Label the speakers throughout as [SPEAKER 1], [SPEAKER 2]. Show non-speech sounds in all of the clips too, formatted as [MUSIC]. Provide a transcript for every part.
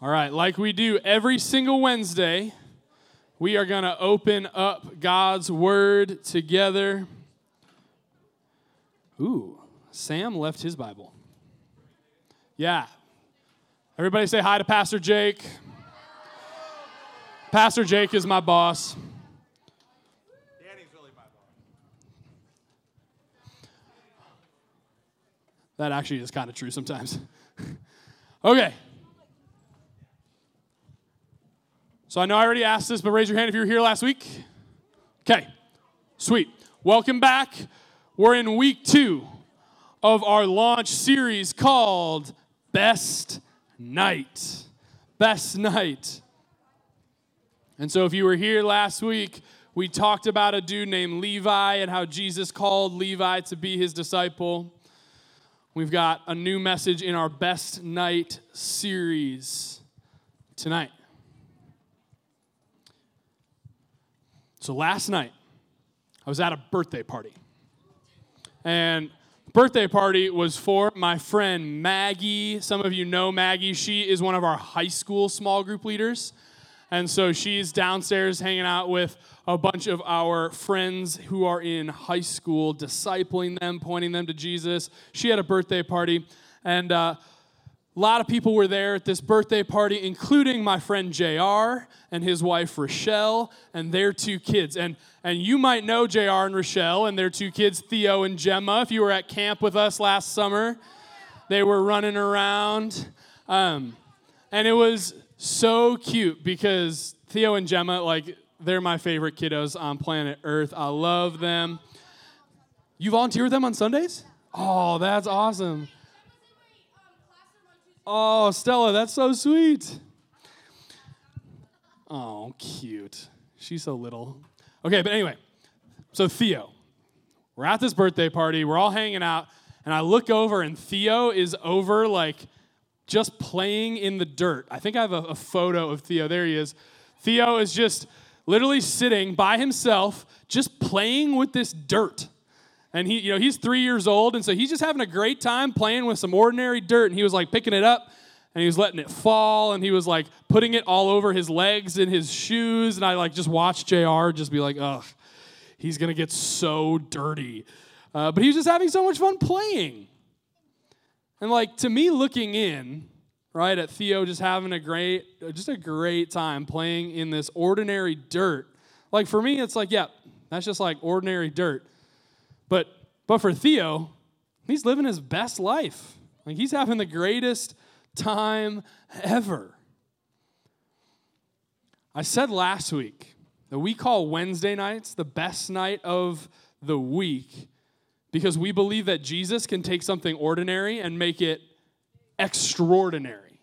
[SPEAKER 1] All right, like we do every single Wednesday, we are going to open up God's Word together. Ooh, Sam left his Bible. Yeah. Everybody say hi to Pastor Jake. Pastor Jake is my boss.
[SPEAKER 2] Danny's really my boss.
[SPEAKER 1] That actually is kind of true sometimes. [LAUGHS] okay. So I know I already asked this, but raise your hand if you were here last week. Okay, sweet. Welcome back. We're in week two of our launch series called Best Night. Best Night. And so if you were here last week, we talked about a dude named Levi and how Jesus called Levi to be his disciple. We've got a new message in our Best Night series tonight. So last night, I was at a birthday party. And birthday party was for my friend Maggie. Some of you know Maggie. She is one of our high school small group leaders. And so she's downstairs hanging out with a bunch of our friends who are in high school, discipling them, pointing them to Jesus. She had a birthday party, and uh, a lot of people were there at this birthday party, including my friend JR and his wife Rochelle and their two kids. And, and you might know JR and Rochelle and their two kids, Theo and Gemma, if you were at camp with us last summer. They were running around. Um, and it was so cute because Theo and Gemma, like, they're my favorite kiddos on planet Earth. I love them. You volunteer with them on Sundays? Oh, that's awesome. Oh, Stella, that's so sweet. Oh, cute. She's so little. Okay, but anyway, so Theo, we're at this birthday party, we're all hanging out, and I look over, and Theo is over, like, just playing in the dirt. I think I have a, a, photo of Theo. There he is. Theo is just literally sitting by himself, just playing with this dirt. And he, you know, he's three years old, and so he's just having a great time playing with some ordinary dirt. And he was like picking it up and he was letting it fall, and he was like putting it all over his legs and his shoes. And I like just watched JR just be like, ugh, he's gonna get so dirty. Uh, but he was just having so much fun playing. And like to me, looking in, right, at Theo just having a great, just a great time playing in this ordinary dirt. Like for me, it's like, yeah, that's just like ordinary dirt. But but for Theo, he's living his best life. Like he's having the greatest time ever. I said last week that we call Wednesday nights the best night of the week because we believe that Jesus can take something ordinary and make it extraordinary.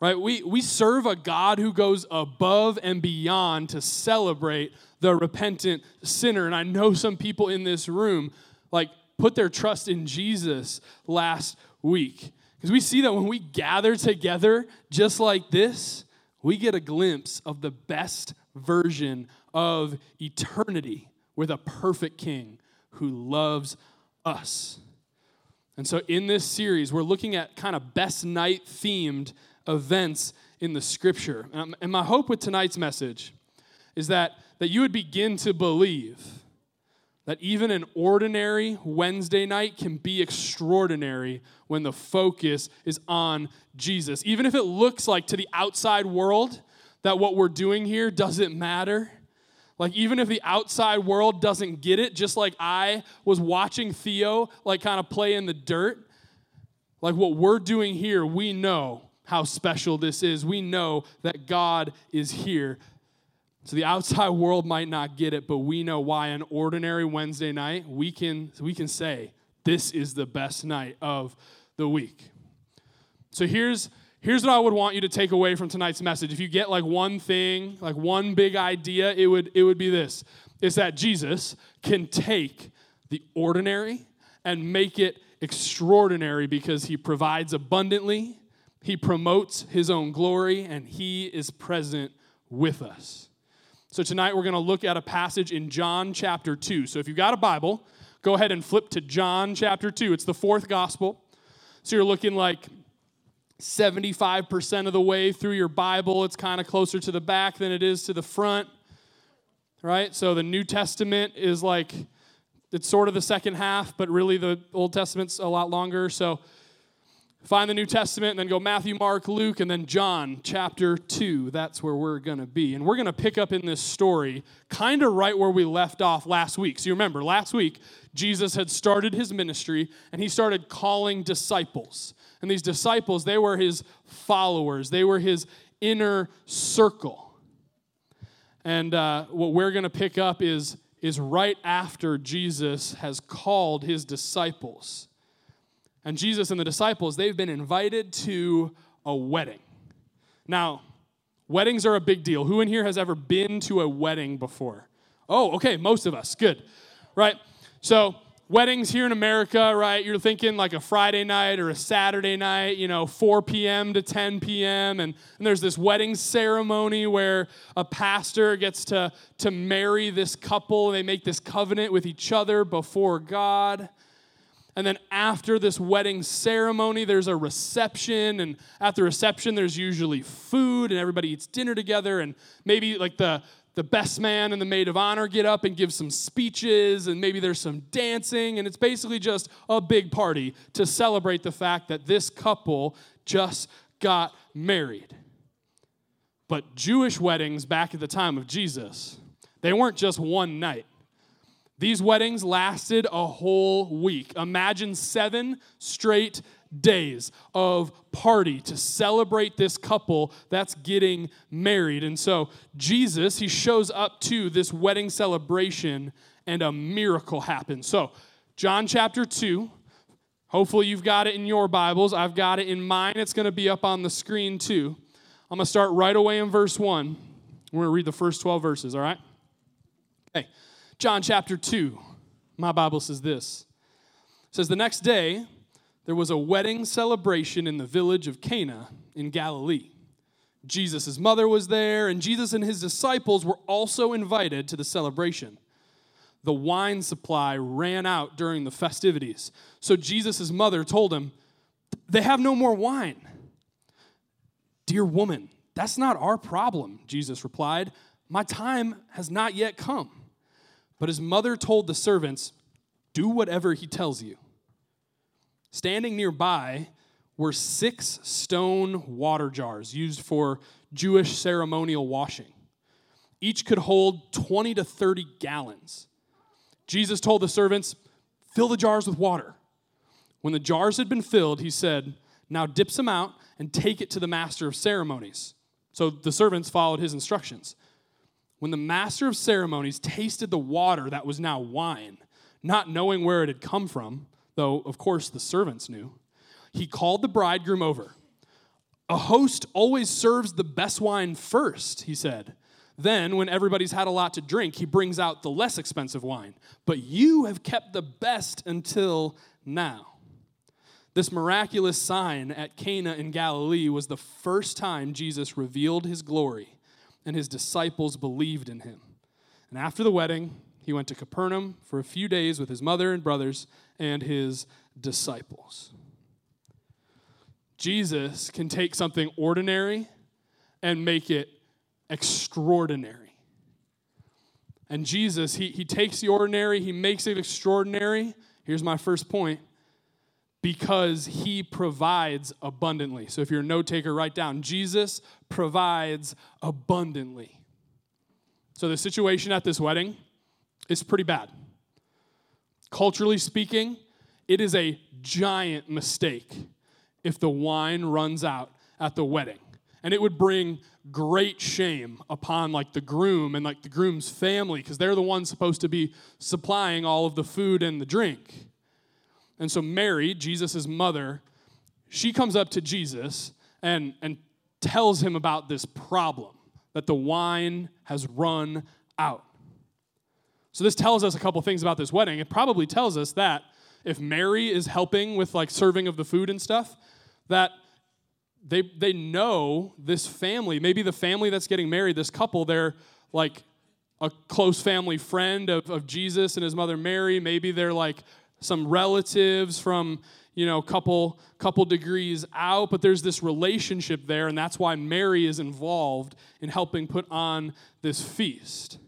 [SPEAKER 1] Right? We, we serve a God who goes above and beyond to celebrate the repentant sinner. And I know some people in this room like put their trust in Jesus last week. Because we see that when we gather together just like this, we get a glimpse of the best version of eternity with a perfect king who loves us. And so, in this series, we're looking at kind of best night themed events in the scripture. And my hope with tonight's message is that, that you would begin to believe that even an ordinary Wednesday night can be extraordinary when the focus is on Jesus. Even if it looks like to the outside world that what we're doing here doesn't matter like, even if the outside world doesn't get it, just like I was watching Theo, like, kind of play in the dirt, like what we're doing here, we know how special this is. We know that God is here. So the outside [LAUGHS] world might not get it, but we know why an ordinary Wednesday night, we can, we can say, this is the best night of the week. So here's Here's what I would want you to take away from tonight's message. If you get like one thing, like one big idea, it would, it would be this is that Jesus can take the ordinary and make it extraordinary because he provides abundantly, he promotes his own glory, and he is present with us. So tonight we're going to look at a passage in John chapter 2. So if you've got a Bible, go ahead and flip to John chapter 2. It's the fourth gospel. So you're looking like 75% of the way through your Bible. It's kind of closer to the back than it is to the front, right? So the New Testament is like, it's sort of the second half, but really the Old Testament's a lot longer. So find the New Testament and then go Matthew, Mark, Luke, and then John chapter 2. That's where we're going to be. And we're going to pick up in this story kind of right where we left off last week. So you remember, last week, Jesus had started his ministry and he started calling disciples. And these disciples, they were his followers, they were his inner circle. And uh, what we're going to pick up is, is right after Jesus has called his disciples and Jesus and the disciples, they've been invited to a wedding. Now, weddings are a big deal. Who in here has ever been to a wedding before? Oh, okay, most of us. Good. Right? So, weddings here in America, right? You're thinking like a Friday night or a Saturday night, you know, 4 p.m. to 10 p.m. And, and there's this wedding ceremony where a pastor gets to, to marry this couple. They make this covenant with each other before God. And then after this wedding ceremony, there's a reception. And at the reception, there's usually food, and everybody eats dinner together. And maybe like the, the best man and the maid of honor get up and give some speeches, and maybe there's some dancing. And it's basically just a big party to celebrate the fact that this couple just got married. But Jewish weddings back at the time of Jesus, they weren't just one night. These weddings lasted a whole week. Imagine seven straight days of party to celebrate this couple that's getting married. And so Jesus, he shows up to this wedding celebration and a miracle happens. So, John chapter 2, hopefully you've got it in your Bibles. I've got it in mine. It's going to be up on the screen too. I'm going to start right away in verse 1. We're going to read the first 12 verses, all right? Okay. John chapter 2. My Bible says this. It says the next day there was a wedding celebration in the village of Cana in Galilee. Jesus' mother was there, and Jesus and his disciples were also invited to the celebration. The wine supply ran out during the festivities. So Jesus' mother told him, They have no more wine. Dear woman, that's not our problem, Jesus replied. My time has not yet come. But his mother told the servants, Do whatever he tells you. Standing nearby were six stone water jars used for Jewish ceremonial washing. Each could hold 20 to 30 gallons. Jesus told the servants, Fill the jars with water. When the jars had been filled, he said, Now dip some out and take it to the master of ceremonies. So the servants followed his instructions. When the master of ceremonies tasted the water that was now wine, not knowing where it had come from, though of course the servants knew, he called the bridegroom over. A host always serves the best wine first, he said. Then, when everybody's had a lot to drink, he brings out the less expensive wine. But you have kept the best until now. This miraculous sign at Cana in Galilee was the first time Jesus revealed his glory and his disciples believed in him. And after the wedding, he went to Capernaum for a few days with his mother and brothers and his disciples. Jesus can take something ordinary and make it extraordinary. And Jesus, he, he takes the ordinary, he makes it extraordinary. Here's my first point because he provides abundantly. So if you're a note taker, write down Jesus provides abundantly. So the situation at this wedding is pretty bad. Culturally speaking, it is a giant mistake if the wine runs out at the wedding. And it would bring great shame upon like the groom and like the groom's family because they're the ones supposed to be supplying all of the food and the drink. And so Mary, Jesus' mother, she comes up to Jesus and, and tells him about this problem that the wine has run out. So this tells us a couple things about this wedding. It probably tells us that if Mary is helping with like serving of the food and stuff, that they they know this family, maybe the family that's getting married, this couple, they're like a close family friend of, of Jesus and his mother Mary. Maybe they're like some relatives from you know couple couple degrees out but there's this relationship there and that's why mary is involved in helping put on this feast.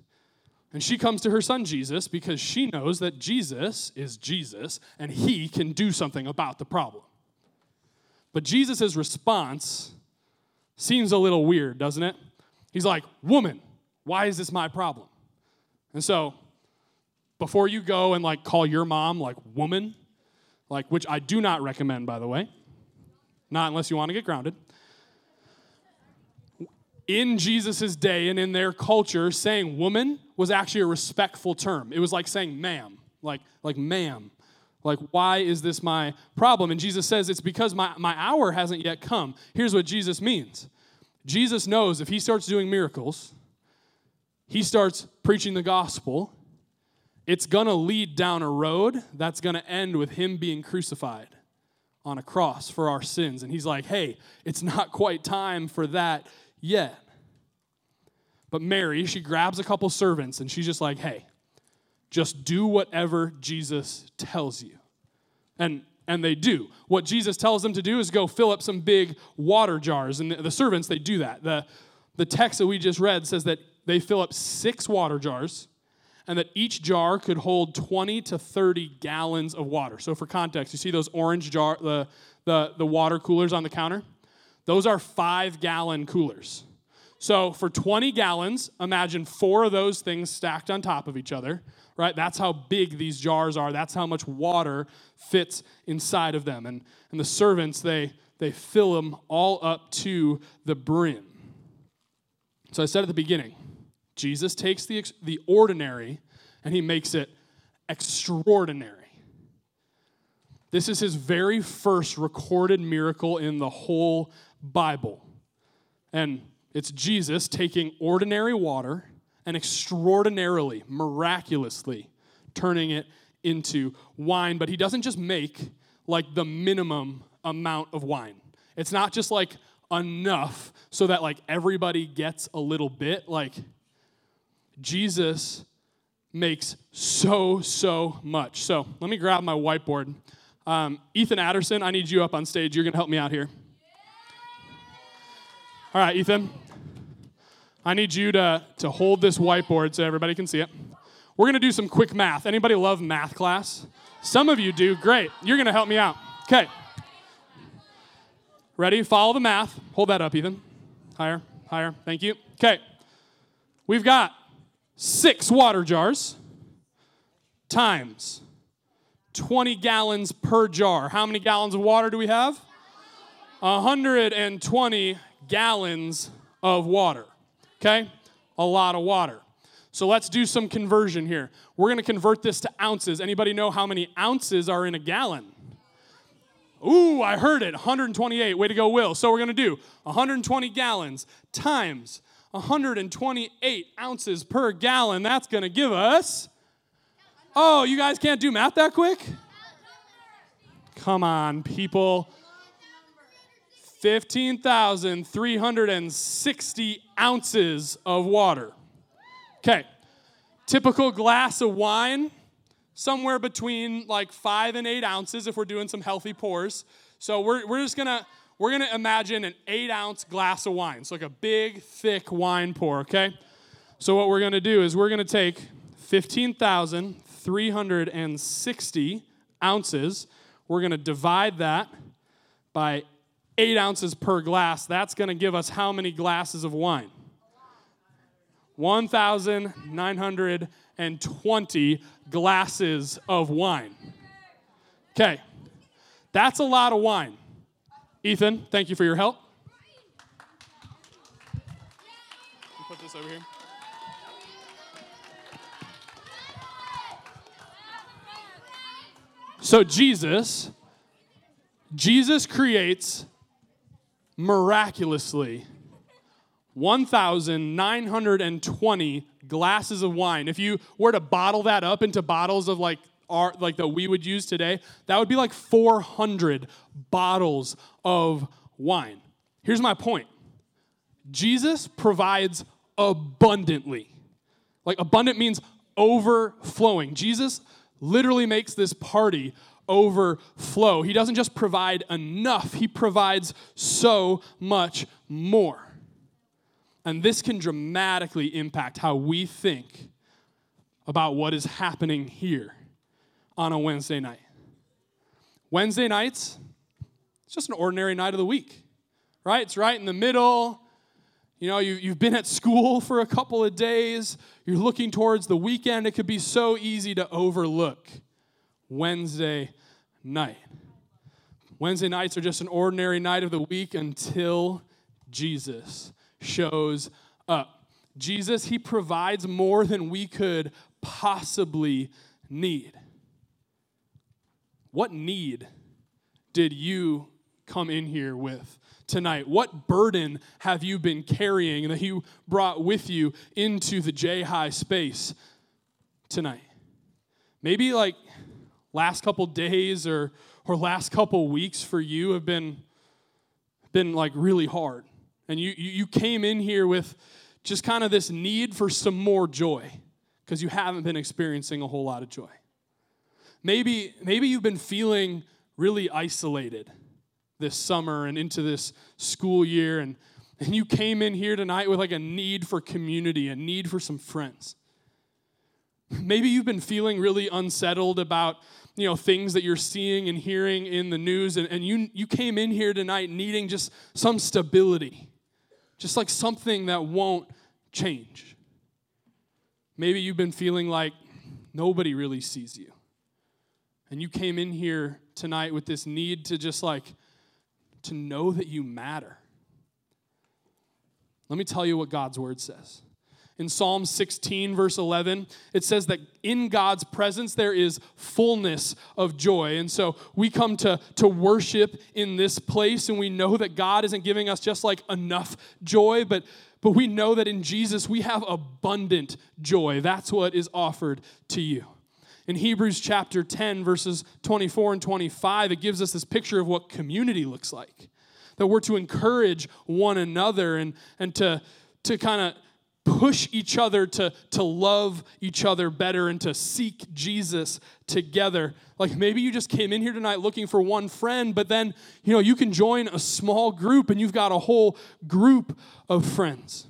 [SPEAKER 1] And she comes to her son jesus because she knows that jesus is jesus and he can do something about the problem. But jesus' response seems a little weird doesn't it? He's like woman why is this my problem? And so before you go and like call your mom like woman like which I do not recommend, by the way, not unless you want to get grounded. In Jesus' day and in their culture, saying woman was actually a respectful term. It was like saying ma'am, like, like ma'am. Like, why is this my problem? And Jesus says, it's because my, my hour hasn't yet come. Here's what Jesus means Jesus knows if he starts doing miracles, he starts preaching the gospel, it's going to lead down a road that's going to end with him being crucified on a cross for our sins. And he's like, hey, it's not quite time for that yet. But Mary, she grabs a couple servants and she's just like, hey, just do whatever Jesus tells you. And and they do. What Jesus tells them to do is go fill up some big water jars. And the, the servants, they do that. The, the text that we just read says that they fill up six water jars and that each jar could hold 20 to 30 gallons of water. So, for context, you see those orange jar, the, the, the water coolers on the counter? Those are five gallon coolers. So, for 20 gallons, imagine four of those things stacked on top of each other, right? That's how big these jars are. That's how much water fits inside of them. And, and the servants, they, they fill them all up to the brim. So, I said at the beginning, Jesus takes the, the ordinary and he makes it extraordinary. This is his very first recorded miracle in the whole Bible. And it's Jesus taking ordinary water and extraordinarily, miraculously turning it into wine. But he doesn't just make like the minimum amount of wine. It's not just like enough so that like everybody gets a little bit. Like Jesus makes so, so much. So let me grab my whiteboard. Um, Ethan Adderson, I need you up on stage. You're going to help me out here. All right, Ethan. I need you to, to hold this whiteboard so everybody can see it. We're going to do some quick math. Anybody love math class? Some of you do. Great. You're going to help me out. Okay. Ready? Follow the math. Hold that up, Ethan. Higher, higher. Thank you. Okay. We've got six water jars times 20 gallons per jar. How many gallons of water do we have? 120 gallons of water. Okay? A lot of water. So let's do some conversion here. We're going to convert this to ounces. Anybody know how many ounces are in a gallon? Ooh, I heard it. 128. Way to go, Will. So we're going to do 120 gallons times 128 ounces per gallon. That's going to give us. Oh, you guys can't do math that quick? Come on, people. 15,360 ounces of water. Okay, typical glass of wine, somewhere between like five and eight ounces if we're doing some healthy pours. So we're, we're just gonna we're going to imagine an eight ounce glass of wine. So, like a big, thick wine pour, okay? So, what we're going to do is we're going to take 15,360 ounces. We're going to divide that by eight ounces per glass. That's going to give us how many glasses of wine? 1,920 glasses of wine. Okay, that's a lot of wine. Ethan, thank you for your help. Put this over here. So, Jesus, Jesus creates miraculously 1,920 glasses of wine. If you were to bottle that up into bottles of like our, like that we would use today, that would be like 400 bottles of wine. Here's my point Jesus provides abundantly. Like abundant means overflowing. Jesus literally makes this party overflow. He doesn't just provide enough, He provides so much more. And this can dramatically impact how we think about what is happening here on a Wednesday night. Wednesday nights, it's just an ordinary night of the week, right? It's right in the middle. You know, you, you've been at school for a couple of days, you're looking towards the weekend. It could be so easy to overlook Wednesday night. Wednesday nights are just an ordinary night of the week until Jesus shows up. Jesus, he provides more than we could possibly need. What need did you come in here with tonight? What burden have you been carrying that you brought with you into the J High space tonight? Maybe like last couple days or, or last couple weeks for you have been, been like really hard. And you, you, came in here with just kind of this need for some more joy because you haven't been experiencing a whole lot of joy. Maybe, maybe you've been feeling really isolated this summer and into this school year, and, and you came in here tonight with like a need for community, a need for some friends. Maybe you've been feeling really unsettled about you know things that you're seeing and hearing in the news, and, and you, you came in here tonight needing just some stability, just like something that won't change. Maybe you've been feeling like nobody really sees you. And you came in here tonight with this need to just like to know that you matter. Let me tell you what God's word says. In Psalm 16, verse 11, it says that in God's presence there is fullness of joy. And so we come to, to worship in this place, and we know that God isn't giving us just like enough joy, but, but we know that in Jesus we have abundant joy. That's what is offered to you. In Hebrews chapter 10, verses 24 and 25, it gives us this picture of what community looks like. That we're to encourage one another and, and to, to kind of push each other to, to love each other better and to seek Jesus together. Like maybe you just came in here tonight looking for one friend, but then, you know, you can join a small group and you've got a whole group of friends.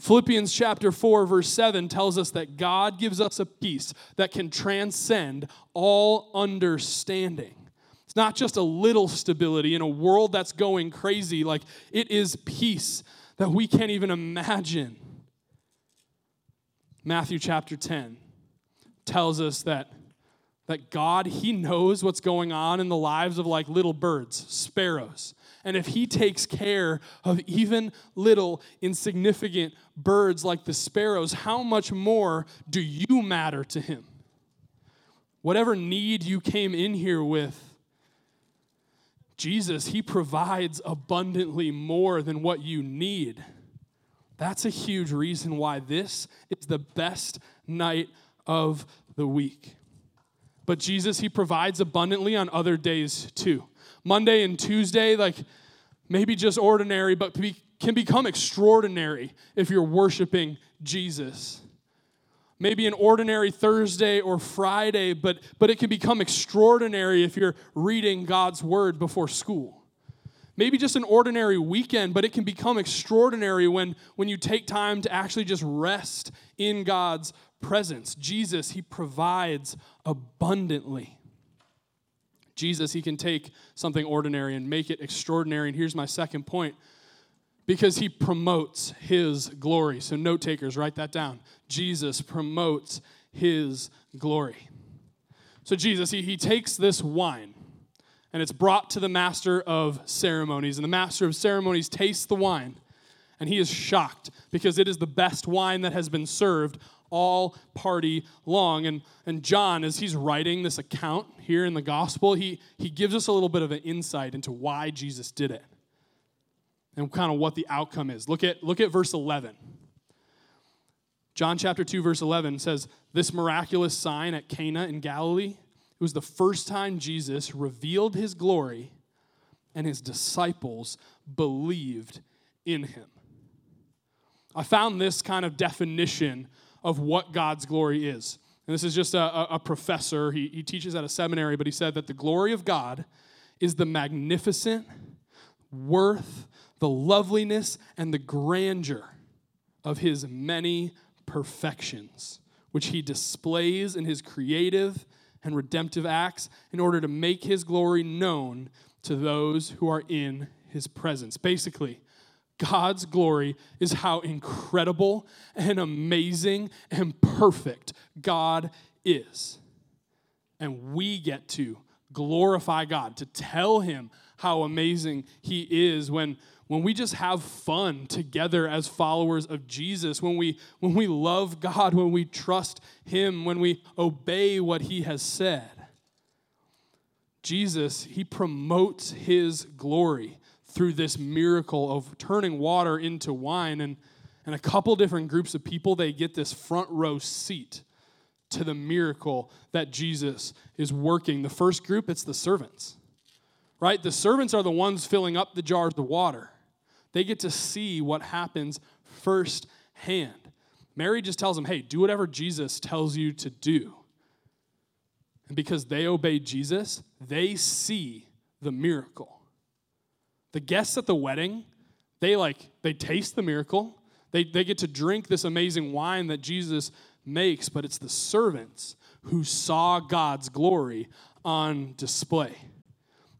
[SPEAKER 1] Philippians chapter 4, verse 7 tells us that God gives us a peace that can transcend all understanding. It's not just a little stability in a world that's going crazy, like it is peace that we can't even imagine. Matthew chapter 10 tells us that, that God, He knows what's going on in the lives of like little birds, sparrows. And if he takes care of even little insignificant birds like the sparrows, how much more do you matter to him? Whatever need you came in here with, Jesus, he provides abundantly more than what you need. That's a huge reason why this is the best night of the week. But Jesus, he provides abundantly on other days too. Monday and Tuesday, like maybe just ordinary, but be, can become extraordinary if you're worshiping Jesus. Maybe an ordinary Thursday or Friday, but, but it can become extraordinary if you're reading God's word before school. Maybe just an ordinary weekend, but it can become extraordinary when, when you take time to actually just rest in God's presence. Jesus, He provides abundantly. Jesus, he can take something ordinary and make it extraordinary. And here's my second point because he promotes his glory. So, note takers, write that down. Jesus promotes his glory. So, Jesus, he, he takes this wine and it's brought to the master of ceremonies. And the master of ceremonies tastes the wine and he is shocked because it is the best wine that has been served all party long. And, and John, as he's writing this account here in the gospel, he, he gives us a little bit of an insight into why Jesus did it and kind of what the outcome is. Look at, look at verse 11. John chapter 2, verse 11 says, This miraculous sign at Cana in Galilee, it was the first time Jesus revealed his glory, and his disciples believed in him. I found this kind of definition of what God's glory is. And this is just a, a, professor. He, he teaches at a seminary, but he said that the glory of God is the magnificent worth, the loveliness, and the grandeur of his many perfections, which he displays in his creative and redemptive acts in order to make his glory known to those who are in his presence. Basically, God's glory is how incredible and amazing and perfect God is. And we get to glorify God, to tell him how amazing he is when when we just have fun together as followers of Jesus, when we when we love God, when we trust him, when we obey what he has said. Jesus, he promotes his glory through this miracle of turning water into wine and and a couple different groups of people they get this front row seat to the miracle that Jesus is working. The first group it's the servants. Right? The servants are the ones filling up the jars of water. They get to see what happens firsthand. Mary just tells them, "Hey, do whatever Jesus tells you to do." And because they obey Jesus, they see the miracle. The guests at the wedding, they like they taste the miracle. They, they get to drink this amazing wine that Jesus makes, but it's the servants who saw God's glory on display.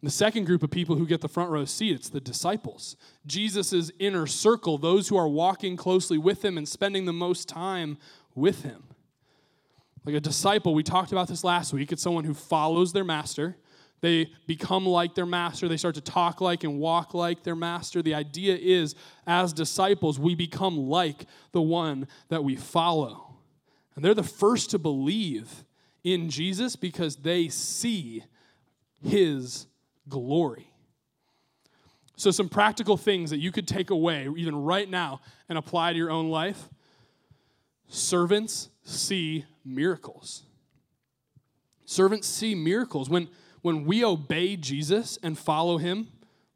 [SPEAKER 1] The second group of people who get the front row seat, it's the disciples. Jesus' inner circle, those who are walking closely with him and spending the most time with him. Like a disciple, we talked about this last week, it's someone who follows their master. They become like their master. They start to talk like and walk like their master. The idea is, as disciples, we become like the one that we follow. And they're the first to believe in Jesus because they see his glory. So, some practical things that you could take away, even right now, and apply to your own life. Servants see miracles. Servants see miracles. When, when we obey Jesus and follow him,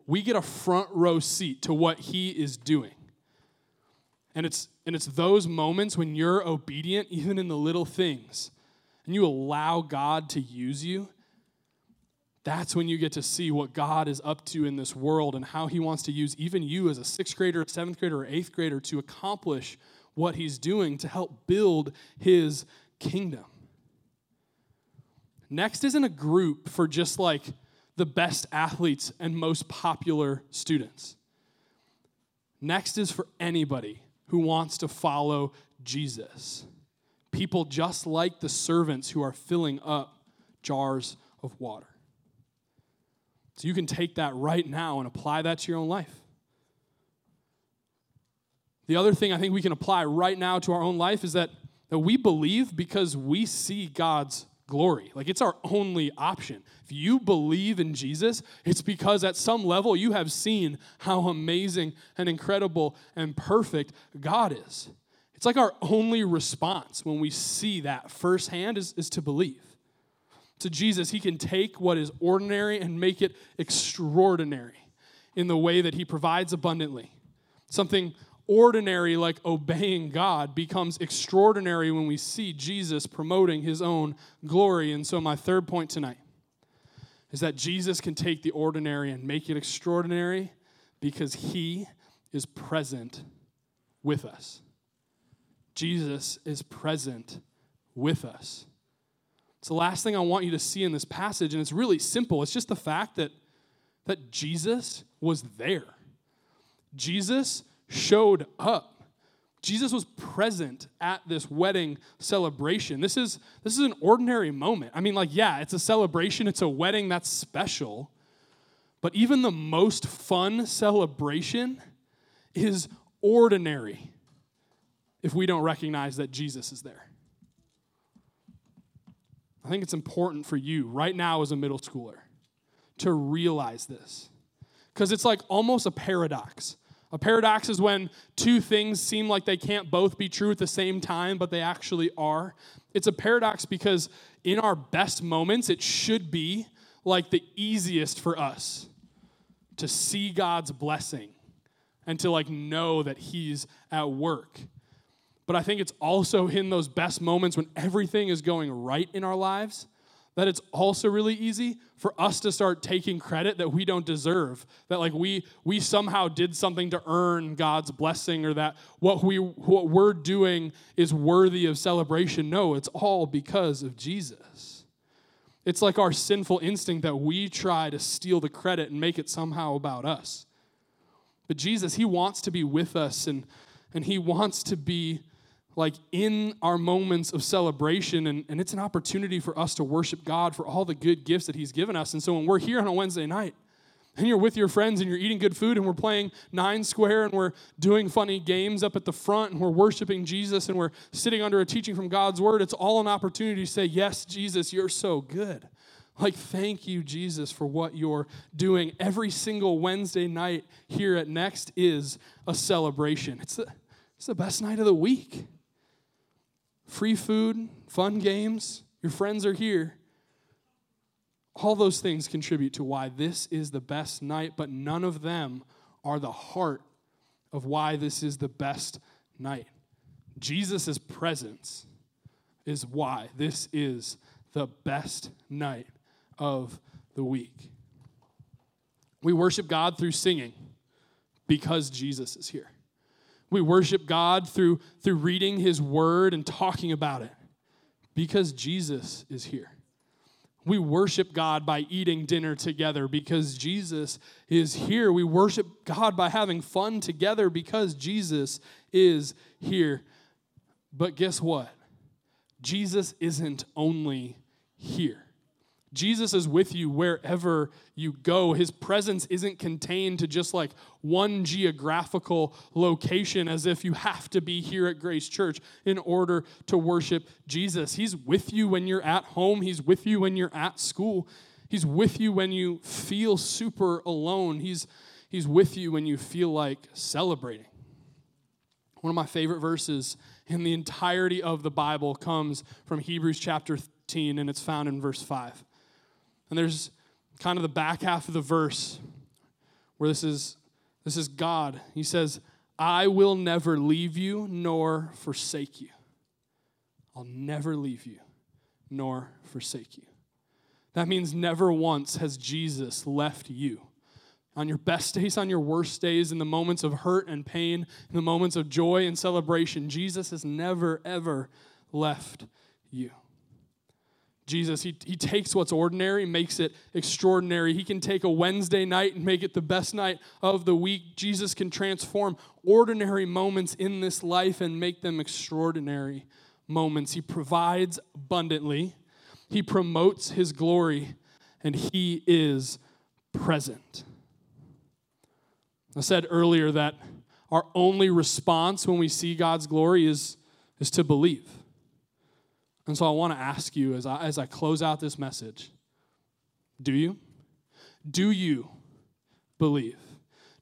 [SPEAKER 1] we get a front row seat to what he is doing. And it's, and it's those moments when you're obedient, even in the little things, and you allow God to use you, that's when you get to see what God is up to in this world and how He wants to use even you as a sixth grader, seventh grader, or eighth grader to accomplish what He's doing to help build His kingdom. Next isn't a group for just like the best athletes and most popular students. Next is for anybody who wants to follow Jesus. People just like the servants who are filling up jars of water. So you can take that right now and apply that to your own life. The other thing I think we can apply right now to our own life is that, that we believe because we see God's glory. Like it's our only option. If you believe in Jesus, it's because at some level you have seen how amazing and incredible and perfect God is. It's like our only response when we see that firsthand is, is to believe to Jesus, he can take what is ordinary and make it extraordinary in the way that he provides abundantly. Something ordinary, like obeying God, becomes extraordinary when we see Jesus promoting his own glory. And so, my third point tonight is that Jesus can take the ordinary and make it extraordinary because he is present with us. Jesus is present with us. It's the last thing I want you to see in this passage, and it's really simple. It's just the fact that, that Jesus was there. Jesus showed up. Jesus was present at this wedding celebration. This is, this is an ordinary moment. I mean, like, yeah, it's a celebration, it's a wedding that's special. But even the most fun celebration is ordinary if we don't recognize that Jesus is there. I think it's important for you right now as a middle schooler to realize this. Because it's like almost a paradox. A paradox is when two things seem like they can't both be true at the same time, but they actually are. It's a paradox because in our best moments, it should be like the easiest for us to see God's blessing and to like know that He's at work. But I think it's also in those best moments when everything is going right in our lives that it's also really easy for us to start taking credit that we don't deserve that like we we somehow did something to earn god's blessing or that what we what we're doing is worthy of celebration. No it's all because of jesus. It's like our sinful instinct that we try to steal the credit and make it somehow about us. But jesus he wants to be with us and and he wants to be like in our moments of celebration and, and it's an opportunity for us to worship god for all the good gifts that he's given us. And so when we're here on a wednesday night and you're with your friends and you're eating good food and we're playing nine square and we're doing funny games up at the front and we're worshiping jesus and we're sitting under a teaching from god's word it's all an opportunity to say yes jesus you're so good. Like thank you jesus for what you're doing. Every single wednesday night here at next is a celebration. It's the, it's the best night of the week free food, fun games, your friends are here. All those things contribute to why this is the best night, but none of them are the heart of why this is the best night. Jesus' presence is why this is the best night of the week. We worship God through singing because Jesus is here. We worship God through, through reading His Word and talking about it because Jesus is here. We worship God by eating dinner together because Jesus is here. We worship God by having fun together because Jesus is here. But guess what? Jesus isn't only here. Jesus is with you wherever you go. His presence isn't contained to just like one geographical location as if you have to be here at Grace Church in order to worship Jesus. He's with you when you're at home, He's with you when you're at school, He's with you when you feel super alone, He's, he's with you when you feel like celebrating. One of my favorite verses in the entirety of the Bible comes from Hebrews chapter 13, and it's found in verse 5. And there's kind of the back half of the verse where this is this is God. He says, "I will never leave you nor forsake you." I'll never leave you nor forsake you. That means never once has Jesus left you. On your best days, on your worst days, in the moments of hurt and pain, in the moments of joy and celebration, Jesus has never, ever left you. Jesus, he, he takes what's ordinary, makes it extraordinary. He can take a Wednesday night and make it the best night of the week. Jesus can transform ordinary moments in this life and make them extraordinary moments. He provides abundantly, He promotes His glory, and He is present. I said earlier that our only response when we see God's glory is, is to believe. And so I want to ask you as I, as I close out this message do you? Do you believe?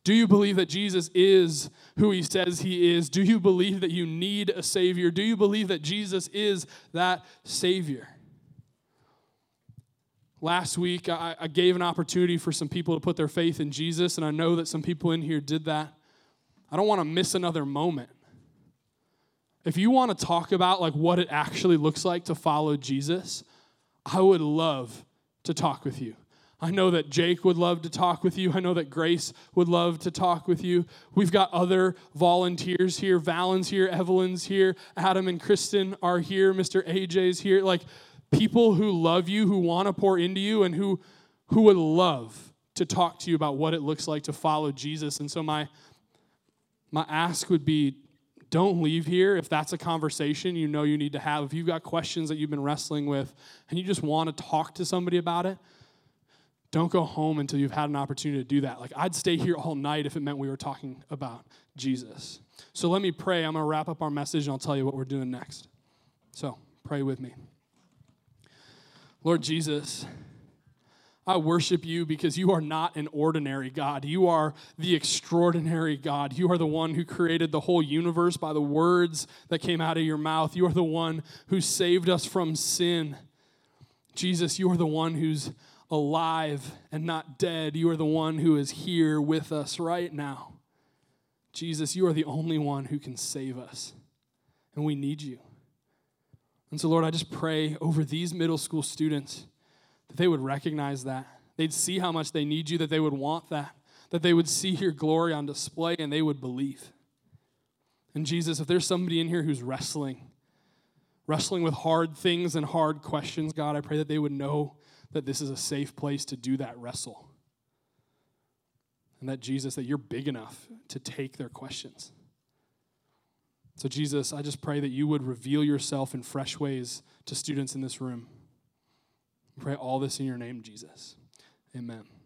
[SPEAKER 1] Do you believe that Jesus is who he says he is? Do you believe that you need a Savior? Do you believe that Jesus is that Savior? Last week, I, I, gave an opportunity for some people to put their faith in Jesus, and I know that some people in here did that. I don't want to miss another moment. If you want to talk about like what it actually looks like to follow Jesus, I would love to talk with you. I know that Jake would love to talk with you. I know that Grace would love to talk with you. We've got other volunteers here. Valen's here, Evelyn's here, Adam and Kristen are here, Mr. AJ's here. Like people who love you, who want to pour into you, and who who would love to talk to you about what it looks like to follow Jesus. And so my my ask would be don't leave here if that's a conversation you know you need to have. If you've got questions that you've been wrestling with and you just want to talk to somebody about it, don't go home until you've had an opportunity to do that. Like, I'd stay here all night if it meant we were talking about Jesus. So let me pray. I'm going to wrap up our message and I'll tell you what we're doing next. So, pray with me. Lord Jesus, I worship you because you are not an ordinary God. You are the extraordinary God. You are the one who created the whole universe by the words that came out of your mouth. You are the one who saved us from sin. Jesus, you are the one who's alive and not dead. You are the one who is here with us right now. Jesus, you are the only one who can save us. and we need you. And so, Lord, I just pray over these middle school students that they would recognize that. They'd see how much they need you, that they would want that, that they would see your glory on display, and they would believe. And Jesus, if there's somebody in here who's wrestling, wrestling with hard things and hard questions, God, I pray that they would know that this is a safe place to do that wrestle. And that, Jesus, that you're big enough to take their questions. So, Jesus, I just pray that you would reveal yourself in fresh ways to students in this room. I pray all this in your name, Jesus. Amen.